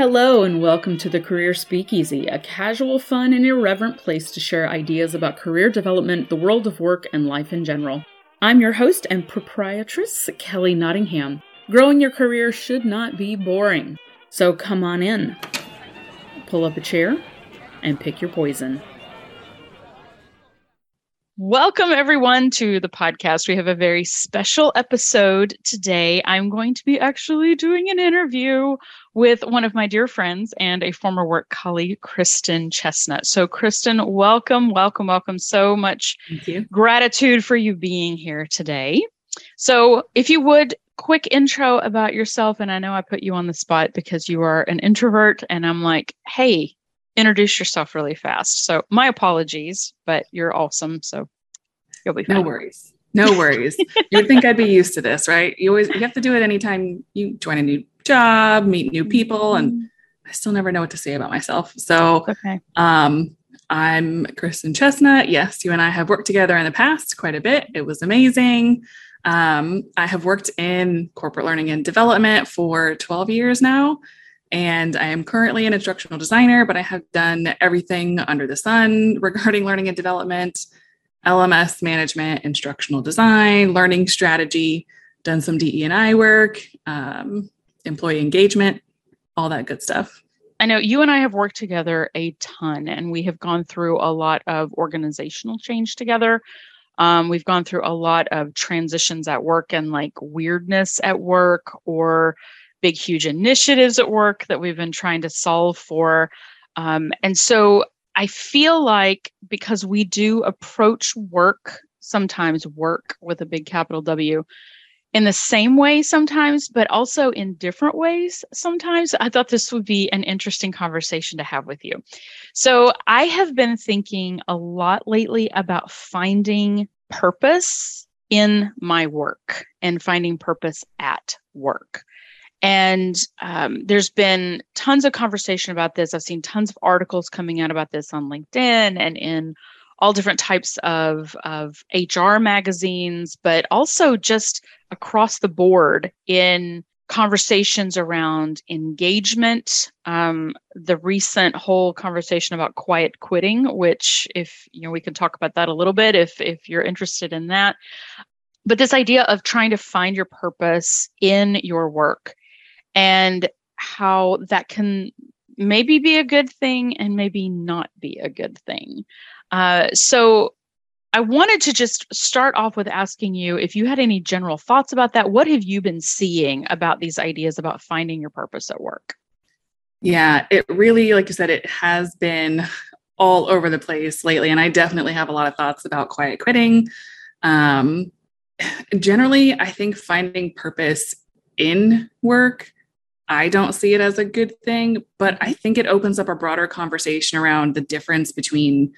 Hello, and welcome to the Career Speakeasy, a casual, fun, and irreverent place to share ideas about career development, the world of work, and life in general. I'm your host and proprietress, Kelly Nottingham. Growing your career should not be boring. So come on in, pull up a chair, and pick your poison. Welcome, everyone, to the podcast. We have a very special episode today. I'm going to be actually doing an interview with one of my dear friends and a former work colleague, Kristen Chestnut. So, Kristen, welcome, welcome, welcome. So much gratitude for you being here today. So, if you would, quick intro about yourself. And I know I put you on the spot because you are an introvert, and I'm like, hey, introduce yourself really fast. So my apologies, but you're awesome. So you'll be fine. No worries. No worries. you would think I'd be used to this, right? You always you have to do it anytime you join a new job, meet new people, and mm-hmm. I still never know what to say about myself. So okay. um I'm Kristen Chestnut. Yes, you and I have worked together in the past quite a bit. It was amazing. Um, I have worked in corporate learning and development for 12 years now. And I am currently an instructional designer, but I have done everything under the sun regarding learning and development, LMS management, instructional design, learning strategy, done some DE&I work, um, employee engagement, all that good stuff. I know you and I have worked together a ton, and we have gone through a lot of organizational change together. Um, we've gone through a lot of transitions at work and like weirdness at work or big, huge initiatives at work that we've been trying to solve for. Um, and so I feel like because we do approach work, sometimes work with a big capital W, in the same way sometimes, but also in different ways sometimes. I thought this would be an interesting conversation to have with you. So, I have been thinking a lot lately about finding purpose in my work and finding purpose at work. And um, there's been tons of conversation about this. I've seen tons of articles coming out about this on LinkedIn and in all different types of, of HR magazines, but also just across the board in conversations around engagement um, the recent whole conversation about quiet quitting which if you know we can talk about that a little bit if if you're interested in that but this idea of trying to find your purpose in your work and how that can maybe be a good thing and maybe not be a good thing. Uh, so I wanted to just start off with asking you if you had any general thoughts about that. What have you been seeing about these ideas about finding your purpose at work? Yeah, it really, like you said, it has been all over the place lately. And I definitely have a lot of thoughts about quiet quitting. Um, generally, I think finding purpose in work I don't see it as a good thing, but I think it opens up a broader conversation around the difference between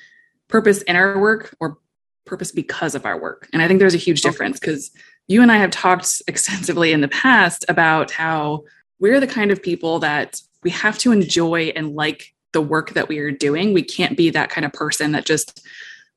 purpose in our work or purpose because of our work. And I think there's a huge difference because you and I have talked extensively in the past about how we're the kind of people that we have to enjoy and like the work that we are doing. We can't be that kind of person that just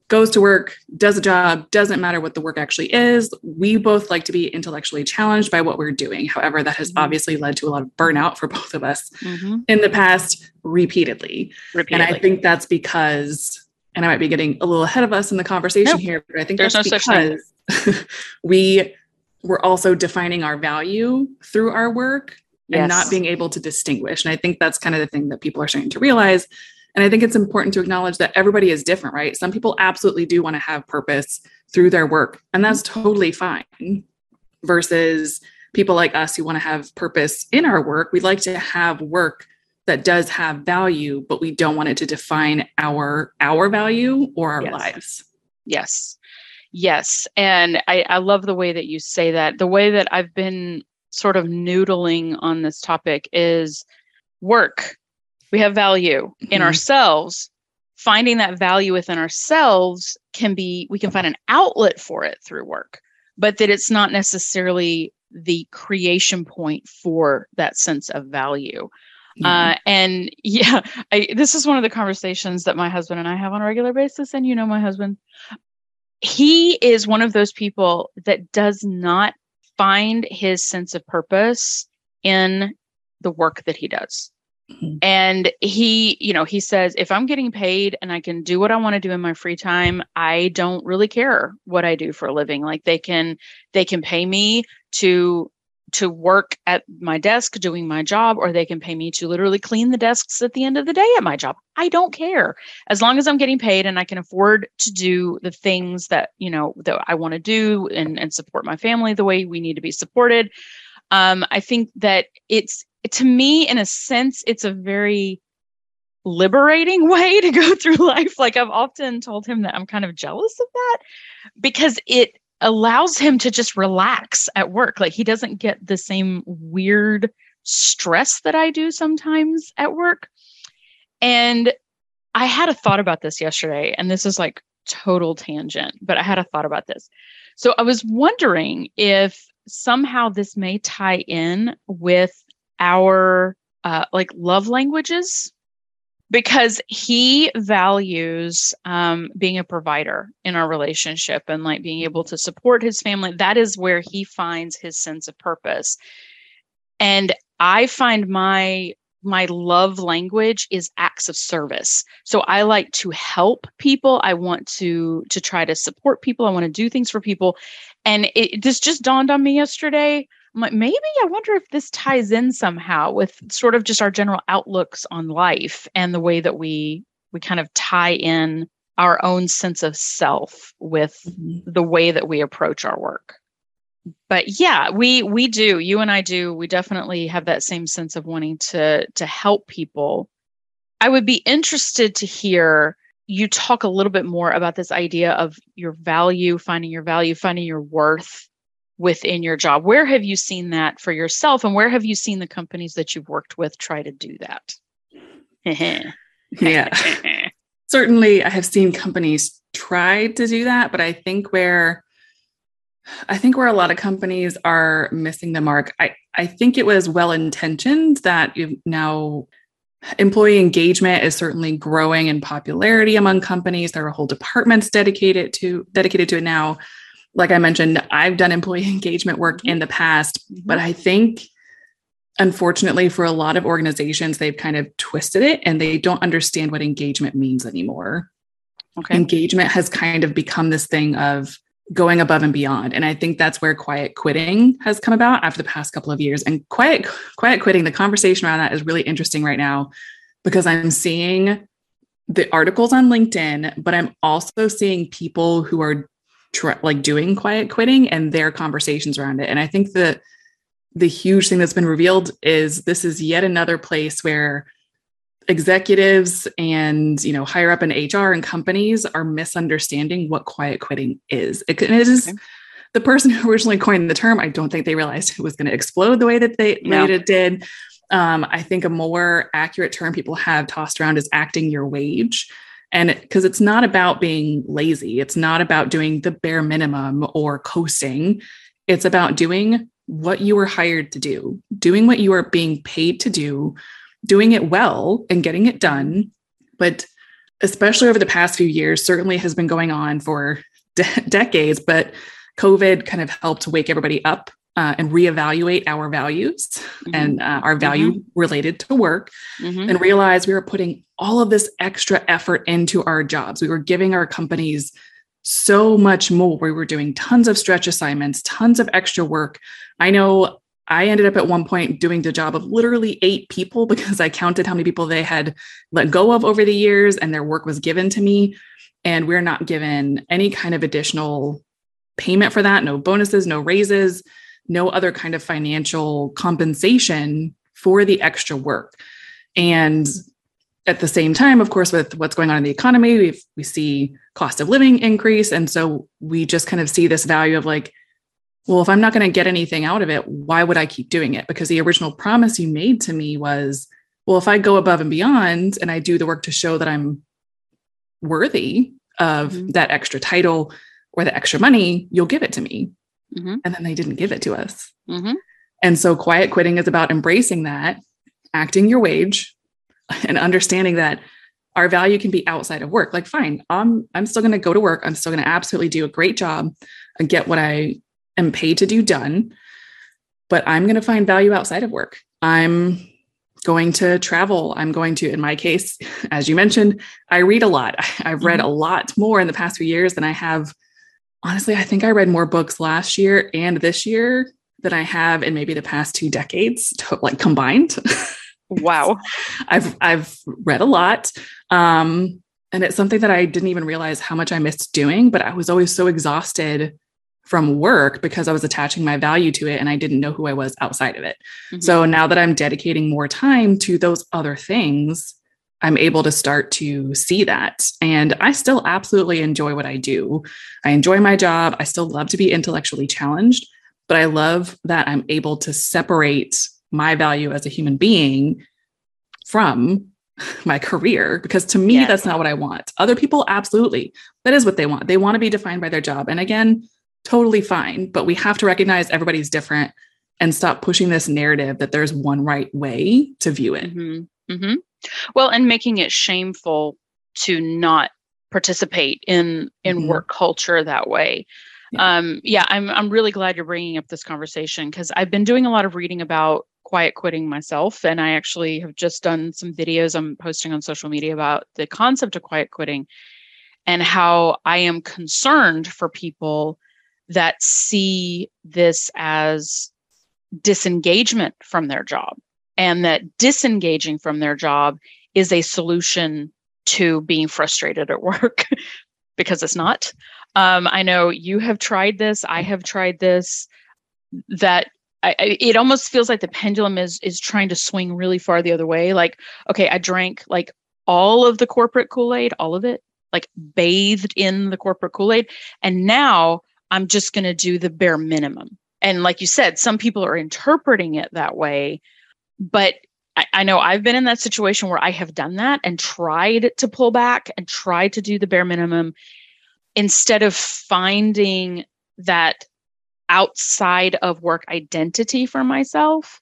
goes to work, does a job, doesn't matter what the work actually is. We both like to be intellectually challenged by what we're doing. However, that has mm-hmm. obviously led to a lot of burnout for both of us mm-hmm. in the past repeatedly. repeatedly. And I think that's because, and I might be getting a little ahead of us in the conversation nope. here, but I think There's that's no because we we're also defining our value through our work yes. and not being able to distinguish. And I think that's kind of the thing that people are starting to realize and I think it's important to acknowledge that everybody is different, right? Some people absolutely do want to have purpose through their work, and that's totally fine. Versus people like us who want to have purpose in our work, we like to have work that does have value, but we don't want it to define our our value or our yes. lives. Yes. Yes. And I, I love the way that you say that. The way that I've been sort of noodling on this topic is work we have value mm-hmm. in ourselves. Finding that value within ourselves can be we can find an outlet for it through work but that it's not necessarily the creation point for that sense of value. Uh, and yeah I, this is one of the conversations that my husband and i have on a regular basis and you know my husband. He is one of those people that does not find his sense of purpose in the work that he does Mm-hmm. And he, you know, he says, if I'm getting paid and I can do what I want to do in my free time, I don't really care what I do for a living. Like they can, they can pay me to to work at my desk doing my job or they can pay me to literally clean the desks at the end of the day at my job i don't care as long as i'm getting paid and i can afford to do the things that you know that i want to do and, and support my family the way we need to be supported um, i think that it's to me in a sense it's a very liberating way to go through life like i've often told him that i'm kind of jealous of that because it allows him to just relax at work. Like he doesn't get the same weird stress that I do sometimes at work. And I had a thought about this yesterday, and this is like total tangent, but I had a thought about this. So I was wondering if somehow this may tie in with our uh, like love languages because he values um, being a provider in our relationship and like being able to support his family. That is where he finds his sense of purpose. And I find my my love language is acts of service so i like to help people i want to to try to support people i want to do things for people and it this just dawned on me yesterday I'm like, maybe I wonder if this ties in somehow with sort of just our general outlooks on life and the way that we we kind of tie in our own sense of self with mm-hmm. the way that we approach our work. But yeah, we we do. You and I do. We definitely have that same sense of wanting to to help people. I would be interested to hear you talk a little bit more about this idea of your value, finding your value, finding your worth within your job. Where have you seen that for yourself and where have you seen the companies that you've worked with try to do that? yeah. Certainly I have seen companies try to do that, but I think where I think where a lot of companies are missing the mark, I, I think it was well intentioned that you now employee engagement is certainly growing in popularity among companies. There are whole departments dedicated to dedicated to it now like I mentioned, I've done employee engagement work in the past, mm-hmm. but I think unfortunately for a lot of organizations, they've kind of twisted it and they don't understand what engagement means anymore. Okay. Engagement has kind of become this thing of going above and beyond. And I think that's where quiet quitting has come about after the past couple of years. And quiet quiet quitting, the conversation around that is really interesting right now because I'm seeing the articles on LinkedIn, but I'm also seeing people who are tr- like doing quiet quitting and their conversations around it. And I think that the huge thing that's been revealed is this is yet another place where executives and you know higher up in HR and companies are misunderstanding what quiet quitting is. It, it is okay. the person who originally coined the term. I don't think they realized it was going to explode the way that they no. it did. Um, I think a more accurate term people have tossed around is acting your wage. And because it, it's not about being lazy, it's not about doing the bare minimum or coasting. It's about doing what you were hired to do, doing what you are being paid to do, doing it well and getting it done. But especially over the past few years, certainly has been going on for de- decades, but COVID kind of helped wake everybody up uh, and reevaluate our values mm-hmm. and uh, our value mm-hmm. related to work mm-hmm. and realize we were putting all of this extra effort into our jobs. We were giving our companies so much more. We were doing tons of stretch assignments, tons of extra work. I know I ended up at one point doing the job of literally eight people because I counted how many people they had let go of over the years and their work was given to me. And we're not given any kind of additional payment for that, no bonuses, no raises no other kind of financial compensation for the extra work. And at the same time, of course, with what's going on in the economy, we we see cost of living increase, and so we just kind of see this value of like, well, if I'm not going to get anything out of it, why would I keep doing it? Because the original promise you made to me was, well, if I go above and beyond and I do the work to show that I'm worthy of mm-hmm. that extra title or the extra money, you'll give it to me. Mm-hmm. And then they didn't give it to us. Mm-hmm. And so quiet quitting is about embracing that, acting your wage, and understanding that our value can be outside of work. Like, fine, I'm I'm still gonna go to work. I'm still gonna absolutely do a great job and get what I am paid to do done. But I'm gonna find value outside of work. I'm going to travel. I'm going to, in my case, as you mentioned, I read a lot. I've read Mhm. a lot more in the past few years than I have. Honestly, I think I read more books last year and this year than I have in maybe the past two decades, to, like combined. Wow. I've I've read a lot. Um, and it's something that I didn't even realize how much I missed doing, but I was always so exhausted from work because I was attaching my value to it and I didn't know who I was outside of it. Mhm. So now that I'm dedicating more time to those other things, I'm able to start to see that. And I still absolutely enjoy what I do. I enjoy my job. I still love to be intellectually challenged, but I love that I'm able to separate my value as a human being from my career because to me Yes. that's not what I want. Other people absolutely. That is what they want. They want to be defined by their job. And again, totally fine, but we have to recognize everybody's different and stop pushing this narrative that there's one right way to view it. hmm hmm Well, and making it shameful to not participate in in Mhm. work culture that way. Yeah. Um, yeah, I'm I'm really glad you're bringing up this conversation because I've been doing a lot of reading about quiet quitting myself, and I actually have just done some videos I'm posting on social media about the concept of quiet quitting and how I am concerned for people that see this as disengagement from their job and that disengaging from their job is a solution to being frustrated at work because it's not. Um, I know you have tried this. I have tried this. That I, it almost feels like the pendulum is is trying to swing really far the other way. Like, okay, I drank like all of the corporate Kool Aid, all of it, like bathed in the corporate Kool Aid, and now I'm just going to do the bare minimum. And like you said, some people are interpreting it that way, but I, I know I've been in that situation where I have done that and tried to pull back and tried to do the bare minimum instead of finding that outside of work identity for myself.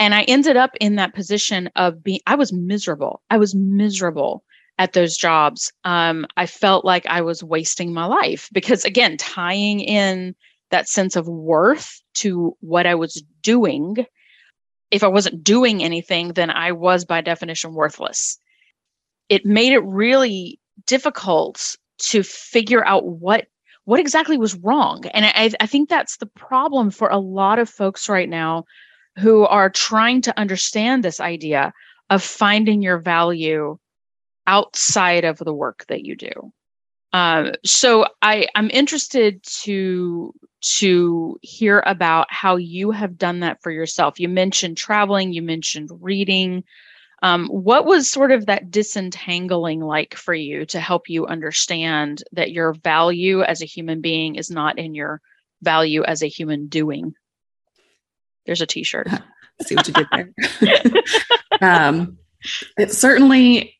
And I ended up in that position of being, I was miserable. I was miserable at those jobs. Um, I felt like I was wasting my life because, again, tying in that sense of worth to what I was doing. If I wasn't doing anything, then I was by definition worthless. It made it really difficult to figure out what what exactly was wrong. And I, I think that's the problem for a lot of folks right now who are trying to understand this idea of finding your value outside of the work that you do. Um, so I, I'm interested to to hear about how you have done that for yourself. You mentioned traveling, you mentioned reading. Um, what was sort of that disentangling like for you to help you understand that your value as a human being is not in your value as a human doing? There's a t-shirt. See what you did there. um, it certainly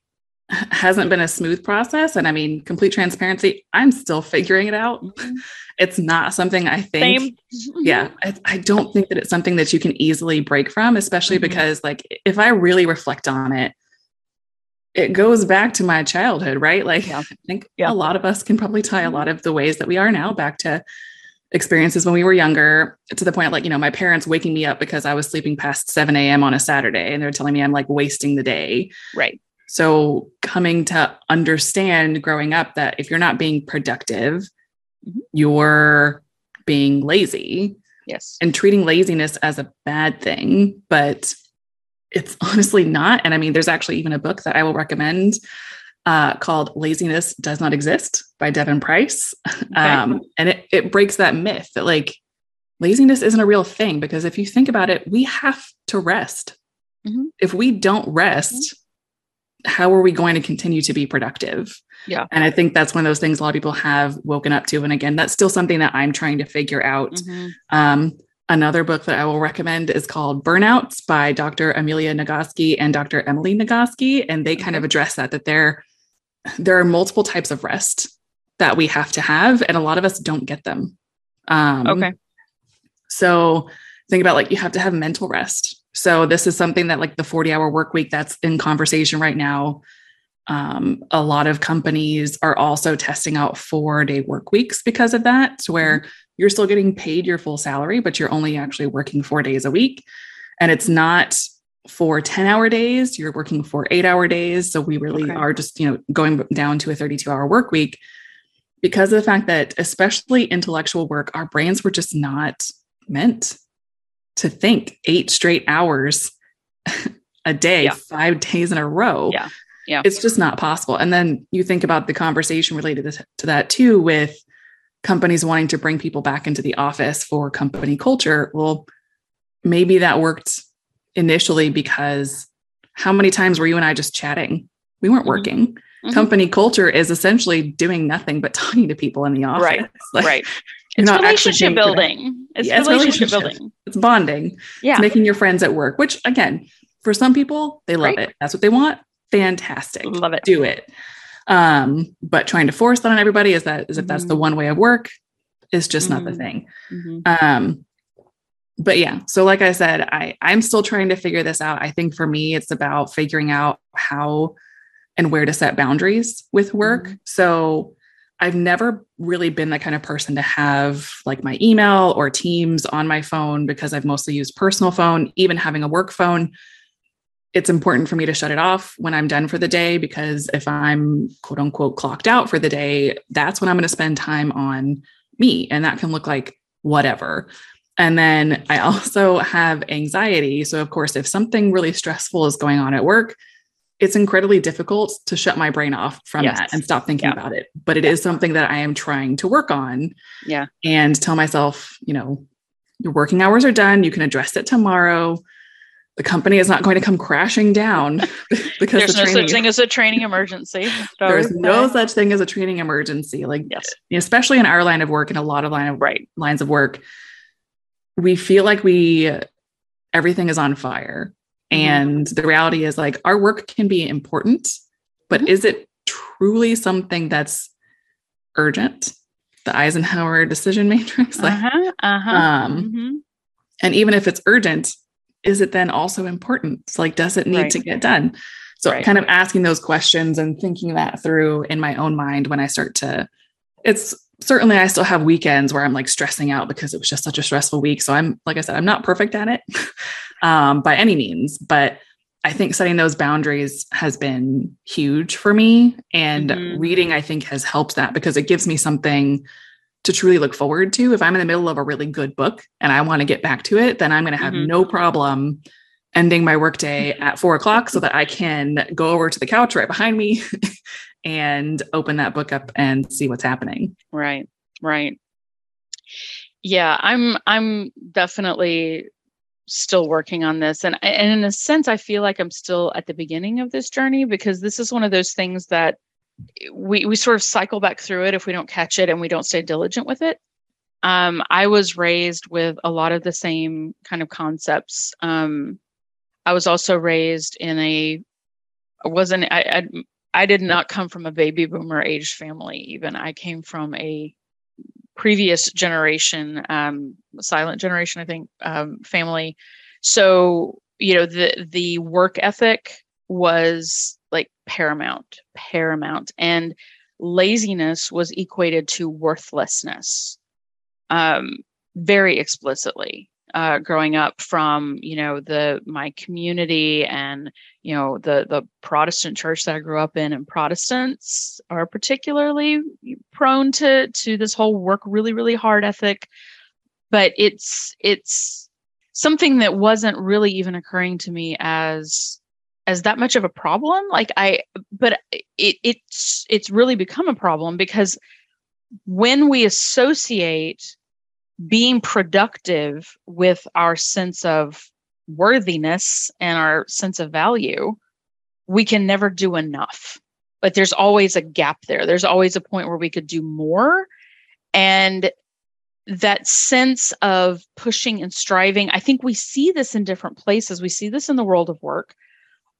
hasn't been a smooth process. And I mean, complete transparency, I'm still figuring it out. It's not something I think. Same. Yeah, I, I don't think that it's something that you can easily break from, especially Mhm. because, like, if I really reflect on it, it goes back to my childhood, right? Like, Yeah. I think Yeah. a lot of us can probably tie a lot of the ways that we are now back to experiences when we were younger to the point like, you know, my parents waking me up because I was sleeping past 7 a.m. on a Saturday and they're telling me I'm like wasting the day. Right. So coming to understand growing up that if you're not being productive, Mhm. you're being lazy Yes. and treating laziness as a bad thing, but it's honestly not. And I mean, there's actually even a book that I will recommend uh, called Laziness Does Not Exist by Devon Price. Um, and it, it breaks that myth that like laziness isn't a real thing because if you think about it, we have to rest. Mhm. If we don't rest, how are we going to continue to be productive? Yeah. And I think that's one of those things a lot of people have woken up to. And again, that's still something that I'm trying to figure out. Mhm. Um, another book that I will recommend is called Burnouts by Dr. Amelia Nagoski and Dr. Emily Nagoski. And they kind of address that, that there, there are multiple types of rest that we have to have, and a lot of us don't get them. Um, Okay. So think about like you have to have mental rest. So this is something that like the 40 hour work week that's in conversation right now. Um, a lot of companies are also testing out four day work weeks because of that, to where you're still getting paid your full salary, but you're only actually working four days a week. And it's not for 10 hour days, you're working for eight hour days. So we really Okay. are just, you know, going down to a 32 hour work week because of the fact that, especially intellectual work, our brains were just not meant to think eight straight hours a day, Yeah. five days in a row. Yeah. Yeah. It's just not possible. And then you think about the conversation related to, that too, with companies wanting to bring people back into the office for company culture. Well, maybe that worked initially because how many times were you and I just chatting? We weren't Mhm. working. Mhm. Company culture is essentially doing nothing but talking to people in the office. Right. Like, right. It's not relationship building. It's Yeah, it's relationship building. It's bonding. Yeah. It's making your friends at work, which again, for some people, they love Great. it. That's what they want. Fantastic. Love it. Do it. Um, but trying to force that on everybody is that is if that's the Mhm. one way of work is just not the Mhm. thing. Mhm. Um, but yeah, so like I said, I I'm still trying to figure this out. I think for me, it's about figuring out how and where to set boundaries with work. Mhm. So I've never really been the kind of person to have like my email or Teams on my phone because I've mostly used personal phone, even having a work phone. It's important for me to shut it off when I'm done for the day because if I'm quote unquote clocked out for the day, that's when I'm going to spend time on me. And that can look like whatever. And then I also have anxiety. So, of course, if something really stressful is going on at work, it's incredibly difficult to shut my brain off from Yes. that and stop thinking Yeah. about it. But it is something that I am trying to work on Yeah. and tell myself, you know, your working hours are done. You can address it tomorrow. The company is not going to come crashing down because There's the no such thing as a training emergency. there's no such thing as a training emergency. Like, Yes. especially in our line of work and a lot of line of Right. lines of work, we feel like we everything is on fire. Mhm. And the reality is like our work can be important, but Mhm. is it truly something that's urgent? The Eisenhower decision matrix. Like, Uh-huh. Uh-huh. um, Mhm. and even if it's urgent, is it then also important? It's like, does it need Right. to get done? So Right. kind of asking those questions and thinking that through in my own mind when I start to, it's certainly I still have weekends where I'm like stressing out because it was just such a stressful week. So I'm, like I said, I'm not perfect at it um, by any means, but I think setting those boundaries has been huge for me. And Mhm. reading, I think, has helped that because it gives me something to truly look forward to. If I'm in the middle of a really good book and I want to get back to it, then I'm going to have Mhm. no problem ending my workday at four o'clock so that I can go over to the couch right behind me and open that book up and see what's happening. Right. Right. Yeah, I'm I'm definitely still working on this and and in a sense I feel like I'm still at the beginning of this journey because this is one of those things that we we sort of cycle back through it if we don't catch it and we don't stay diligent with it. Um, I was raised with a lot of the same kind of concepts. Um, I was also raised in a wasn't I, I I did not come from a baby boomer aged family even. I came from a previous generation um silent generation I think um family. So, you know, the the work ethic was like paramount, paramount and laziness was equated to worthlessness. Um very explicitly uh, growing up from you know the my community and you know the the Protestant church that I grew up in and Protestants are particularly prone to to this whole work really really hard ethic. But it's it's something that wasn't really even occurring to me as as that much of a problem. Like I but it it's it's really become a problem because when we associate being productive with our sense of worthiness and our sense of value, we can never do enough. But there's always a gap there. There's always a point where we could do more. And that sense of pushing and striving, I think we see this in different places. We see this in the world of work.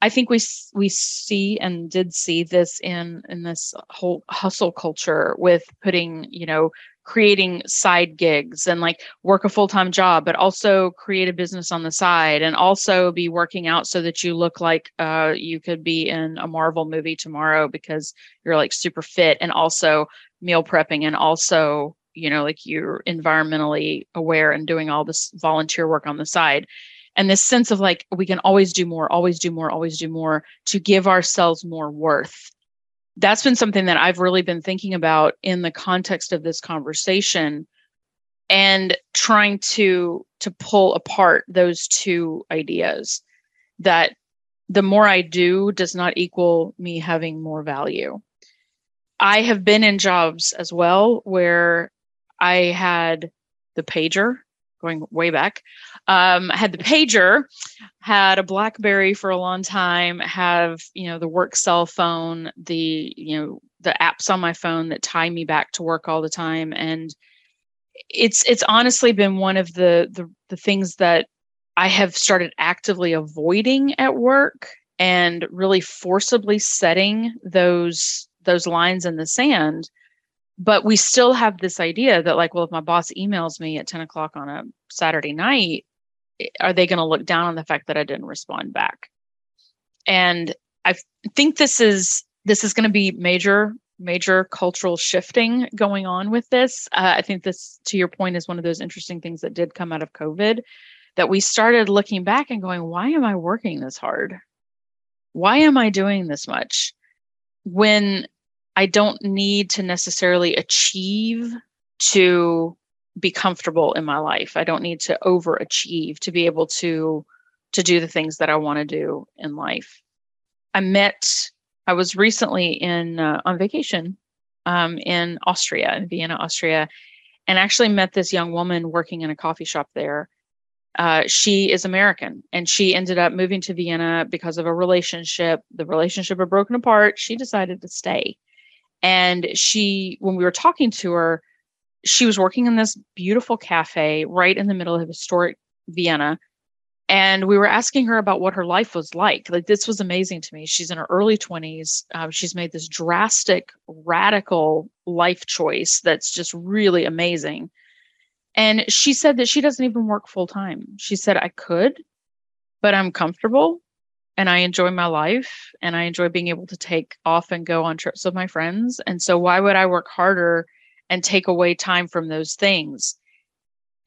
I think we we see and did see this in in this whole hustle culture with putting, you know, creating side gigs and like work a full-time job but also create a business on the side and also be working out so that you look like uh, you could be in a marvel movie tomorrow because you're like super fit and also meal prepping and also you know like you're environmentally aware and doing all this volunteer work on the side. And this sense of like we can always do more always do more always do more to give ourselves more worth that's been something that i've really been thinking about in the context of this conversation and trying to to pull apart those two ideas that the more i do does not equal me having more value. I have been in jobs as well where i had the pager going way back um, had the pager had a blackberry for a long time have you know the work cell phone the you know the apps on my phone that tie me back to work all the time and it's it's honestly been one of the, the the things that I have started actively avoiding at work and really forcibly setting those those lines in the sand. But we still have this idea that like, well, if my boss emails me at 10 o'clock on a Saturday night, are they going to look down on the fact that I didn't respond back? And I think this is this is going to be major major cultural shifting going on with this. Uh, I think this, to your point, is one of those interesting things that did come out of COVID that we started looking back and going, why am I working this hard? Why am I doing this much? When I don't need to necessarily achieve to be comfortable in my life. I don't need to overachieve to be able to to do the things that I want to do in life. I met I was recently in uh, on vacation um, in Austria, in Vienna, Austria, and actually met this young woman working in a coffee shop there. Uh, she is American, and she ended up moving to Vienna because of a relationship. The relationship had broken apart. She decided to stay, and she, when we were talking to her, she was working in this beautiful cafe right in the middle of historic Vienna. And we were asking her about what her life was like. Like this was amazing to me. She's in her early 20s um, she's made this drastic radical life choice that's just really amazing. And she said that she doesn't even work full time. She said i could but i'm comfortable and i enjoy my life and i enjoy being able to take off and go on trips with my friends and so why would i work harder and take away time from those things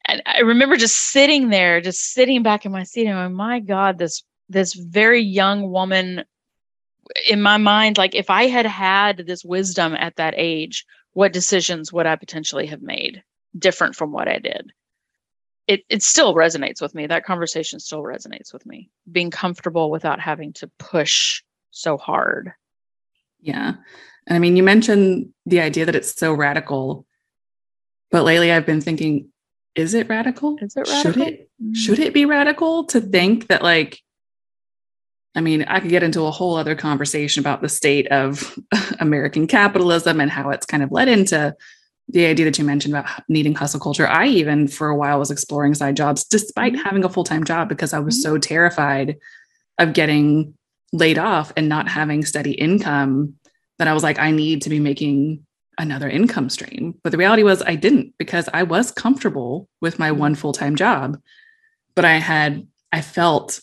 and I remember just sitting there, just sitting back in my seat, and going, my God, this this very young woman in my mind, like if I had had this wisdom at that age, what decisions would I potentially have made different from what I did? It it still resonates with me. That conversation still resonates with me. Being comfortable without having to push so hard. Yeah. And I mean, you mentioned the idea that it's so radical. But lately I've been thinking, is it radical? Is it radical? Should it mm. should it be radical to think that like I mean, I could get into a whole other conversation about the state of American capitalism and how it's kind of led into the idea that you mentioned about needing hustle culture. I even for a while was exploring side jobs despite mm-hmm. having a full-time job because I was mm-hmm. so terrified of getting laid off and not having steady income that I was like I need to be making another income stream. But the reality was I didn't because I was comfortable with my one full time job, but I had, I felt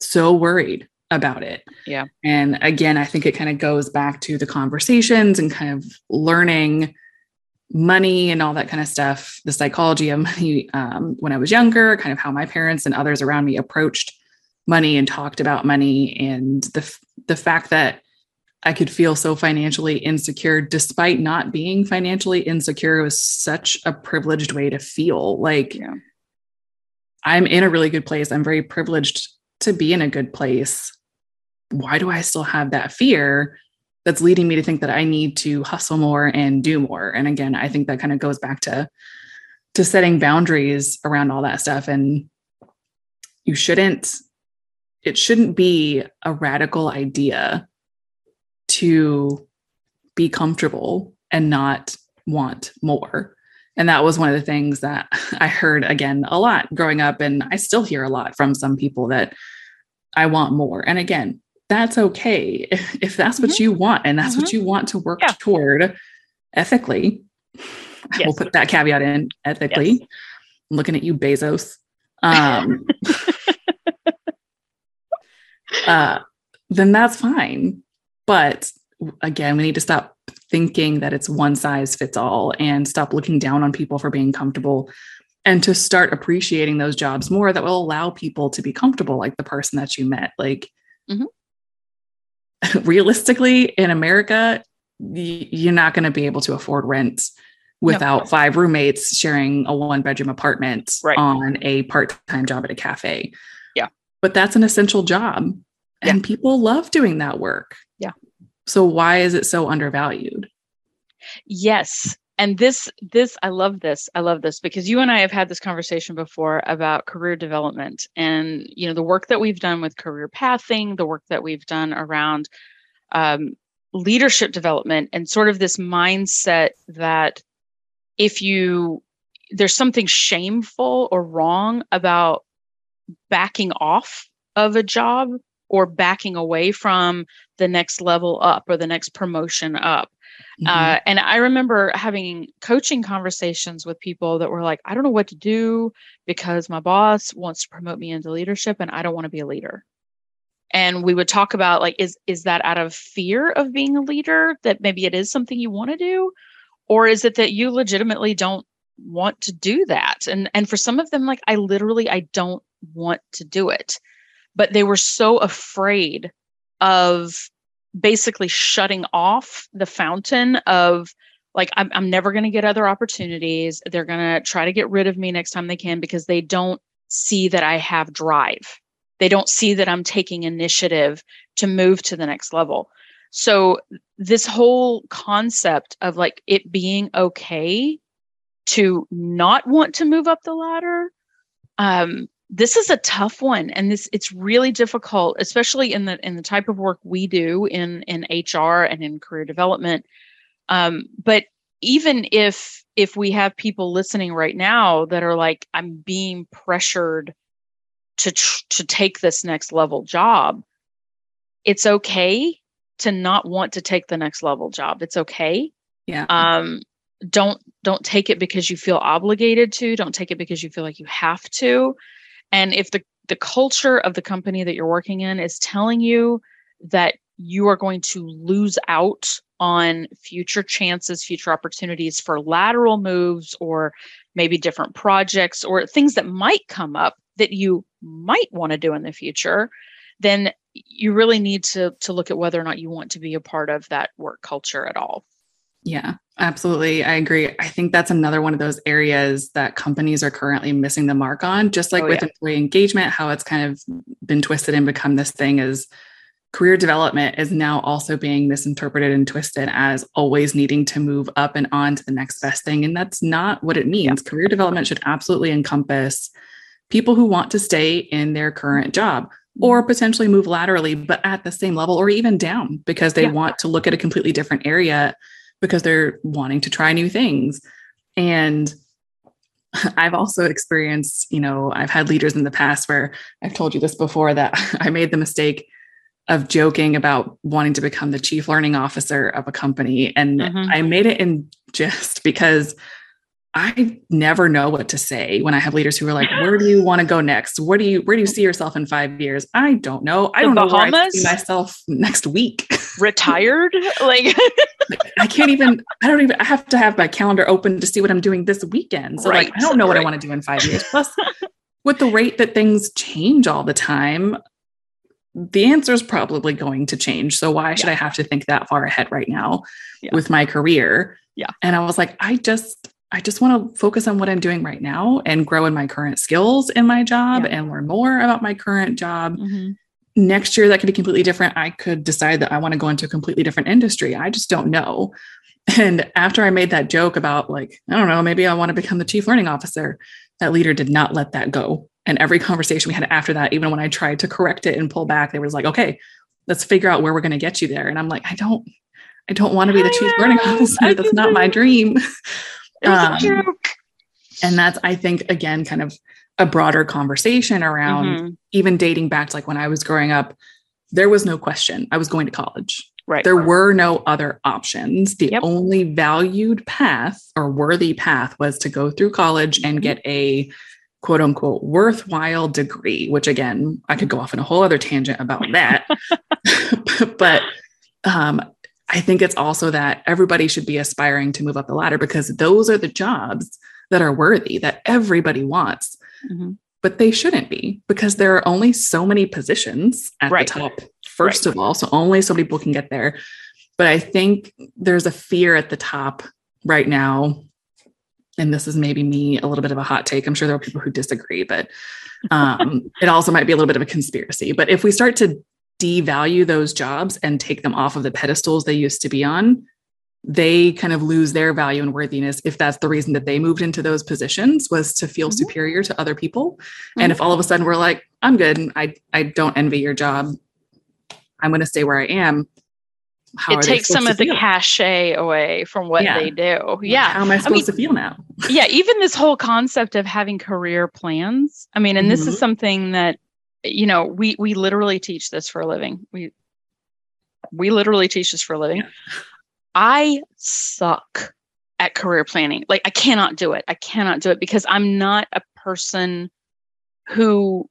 so worried about it. Yeah. And again, I think it kind of goes back to the conversations and kind of learning money and all that kind of stuff, the psychology of money um, when I was younger, kind of how my parents and others around me approached money and talked about money and the the fact that I could feel so financially insecure despite not being financially insecure. Was such a privileged way to feel. Like, yeah. I'm in a really good place. I'm very privileged to be in a good place. Why do I still have that fear that's leading me to think that I need to hustle more and do more? And again, I think that kind of goes back to to setting boundaries around all that stuff and you shouldn't it shouldn't be a radical idea to be comfortable and not want more. And that was one of the things that I heard again a lot growing up. And I still hear a lot from some people that I want more. And again, that's okay. If, that's mm-hmm. what you want and that's mm-hmm. what you want to work yeah. toward ethically, yes. we'll put that caveat in ethically. Yes. I'm looking at you, Bezos. Um, uh, then that's fine. But again, we need to stop thinking that it's one size fits all and stop looking down on people for being comfortable and to start appreciating those jobs more that will allow people to be comfortable like the person that you met like mm-hmm. realistically in america you're not going to be able to afford rent without no. five roommates sharing a one bedroom apartment right. on a part-time job at a cafe yeah but that's an essential job and yeah. people love doing that work yeah so why is it so undervalued yes and this this i love this i love this because you and i have had this conversation before about career development and you know the work that we've done with career pathing the work that we've done around um, leadership development and sort of this mindset that if you there's something shameful or wrong about backing off of a job or backing away from the next level up or the next promotion up Mm-hmm. Uh, and I remember having coaching conversations with people that were like, I don't know what to do because my boss wants to promote me into leadership and I don't want to be a leader. And we would talk about like, is is that out of fear of being a leader that maybe it is something you want to do? Or is it that you legitimately don't want to do that? And and for some of them, like I literally I don't want to do it. But they were so afraid of basically shutting off the fountain of like I'm, I'm never going to get other opportunities. They're going to try to get rid of me next time they can because they don't see that i have drive. They don't see that i'm taking initiative to move to the next level. So this whole concept of like it being okay to not want to move up the ladder um, this is a tough one and this it's really difficult especially in the in the type of work we do in in hr and in career development. Um, but even if if we have people listening right now that are like i'm being pressured to tr- to take this next level job it's okay to not want to take the next level job. It's okay. Yeah. Um don't don't take it because you feel obligated to. Don't take it because you feel like you have to and if the, the culture of the company that you're working in is telling you that you are going to lose out on future chances, future opportunities for lateral moves or maybe different projects or things that might come up that you might want to do in the future, then you really need to to look at whether or not you want to be a part of that work culture at all. Yeah, absolutely. I agree. I think that's another one of those areas that companies are currently missing the mark on, just like oh, with yeah. employee engagement, how it's kind of been twisted and become this thing is career development is now also being misinterpreted and twisted as always needing to move up and on to the next best thing. And that's not what it means. Career development should absolutely encompass people who want to stay in their current job or mm-hmm. potentially move laterally, but at the same level or even down because they yeah. want to look at a completely different area because they're wanting to try new things. And I've also experienced, you know, I've had leaders in the past where I've told you this before that I made the mistake of joking about wanting to become the chief learning officer of a company. And mm-hmm. I made it in just because I never know what to say when I have leaders who are like, "Where do you want to go next? Where do you where do you see yourself in five years?" I don't know. I don't Bahamas? know where I see myself next week. Retired? like I can't even. I don't even. I have to have my calendar open to see what I'm doing this weekend. So right. like, I don't know what I want to do in five years. Plus, with the rate that things change all the time, the answer is probably going to change. So why should yeah. I have to think that far ahead right now yeah. with my career? Yeah. And I was like, I just I just want to focus on what I'm doing right now and grow in my current skills in my job yeah. and learn more about my current job. Mm-hmm. Next year, that could be completely different. I could decide that I want to go into a completely different industry. I just don't know. And after I made that joke about, like, I don't know, maybe I want to become the chief learning officer, that leader did not let that go. And every conversation we had after that, even when I tried to correct it and pull back, they was like, okay, let's figure out where we're going to get you there. And I'm like, I don't, I don't want to be the chief learning officer. That's not my dream. Um, and that's, I think, again, kind of a broader conversation around mm-hmm. even dating back to like when I was growing up, there was no question I was going to college. Right. There were no other options. The yep. only valued path or worthy path was to go through college and mm-hmm. get a quote unquote worthwhile degree, which again, I could go off on a whole other tangent about that. but um, I think it's also that everybody should be aspiring to move up the ladder because those are the jobs that are worthy that everybody wants. Mhm. But they shouldn't be because there are only so many positions at Right. the top, first of all. So only so many people can get there. But I think there's a fear at the top right now. And this is maybe me a little bit of a hot take. I'm sure there are people who disagree, but um, it also might be a little bit of a conspiracy. But if we start to devalue those jobs and take them off of the pedestals they used to be on, they kind of lose their value and worthiness if that's the reason that they moved into those positions was to feel Mhm. superior to other people. Mhm. And if all of a sudden we're like, I'm good, and I I don't envy your job, I'm going to stay where I am. How it takes some of to the cachet away from what Yeah. they do. Yeah. how am I supposed to feel now? yeah even this whole concept of having career plans i mean and this is Mhm. something that you know we we literally teach this for a living we we literally teach this for a living Yeah. I suck at career planning like i cannot do it i cannot do it because i'm not a person who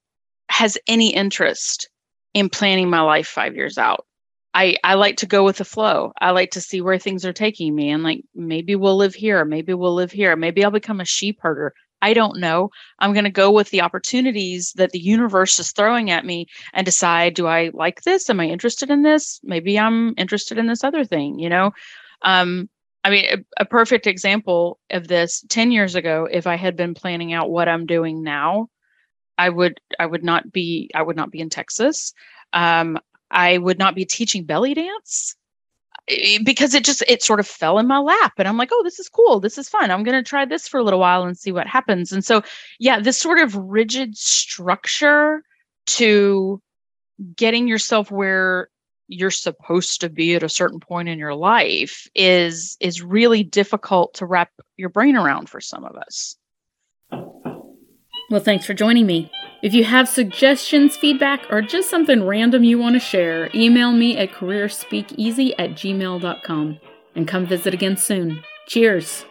has any interest in planning my life 5 years out I, I like to go with the flow. I like to see where things are taking me and like maybe we'll live here, maybe we'll live here, maybe I'll become a sheep herder. I don't know. I'm going to go with the opportunities that the universe is throwing at me and decide do I like this? Am I interested in this? Maybe I'm interested in this other thing, you know? Um, I mean, a, a perfect example of this 10 years ago, if I had been planning out what I'm doing now, I would I would not be I would not be in Texas. Um, I would not be teaching belly dance Eh, because it just it sort of fell in my lap and I'm like, "Oh, this is cool. This is fun. I'm going to try this for a little while and see what happens." And so, yeah, this sort of rigid structure to getting yourself where you're supposed to be at a certain point in your life is is really difficult to wrap your brain around for some of us. Well, thanks for joining me. If you have suggestions, feedback, or just something random you want to share, email me at careerspeakeasy at gmail.com and come visit again soon. Cheers!